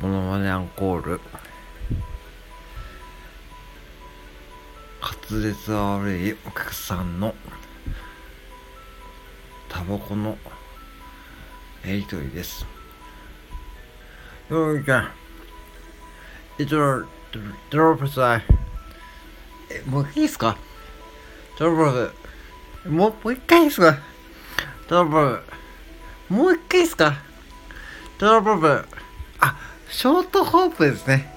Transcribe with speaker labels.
Speaker 1: モノマネアンコール。滑舌悪いお客さんのタバコのやりとりです。よいちゃん。えドロップさえもういいですか？ドロップもうもう一回いいですか？ドロップもう一回いいですか？ドロップあショートホープですね。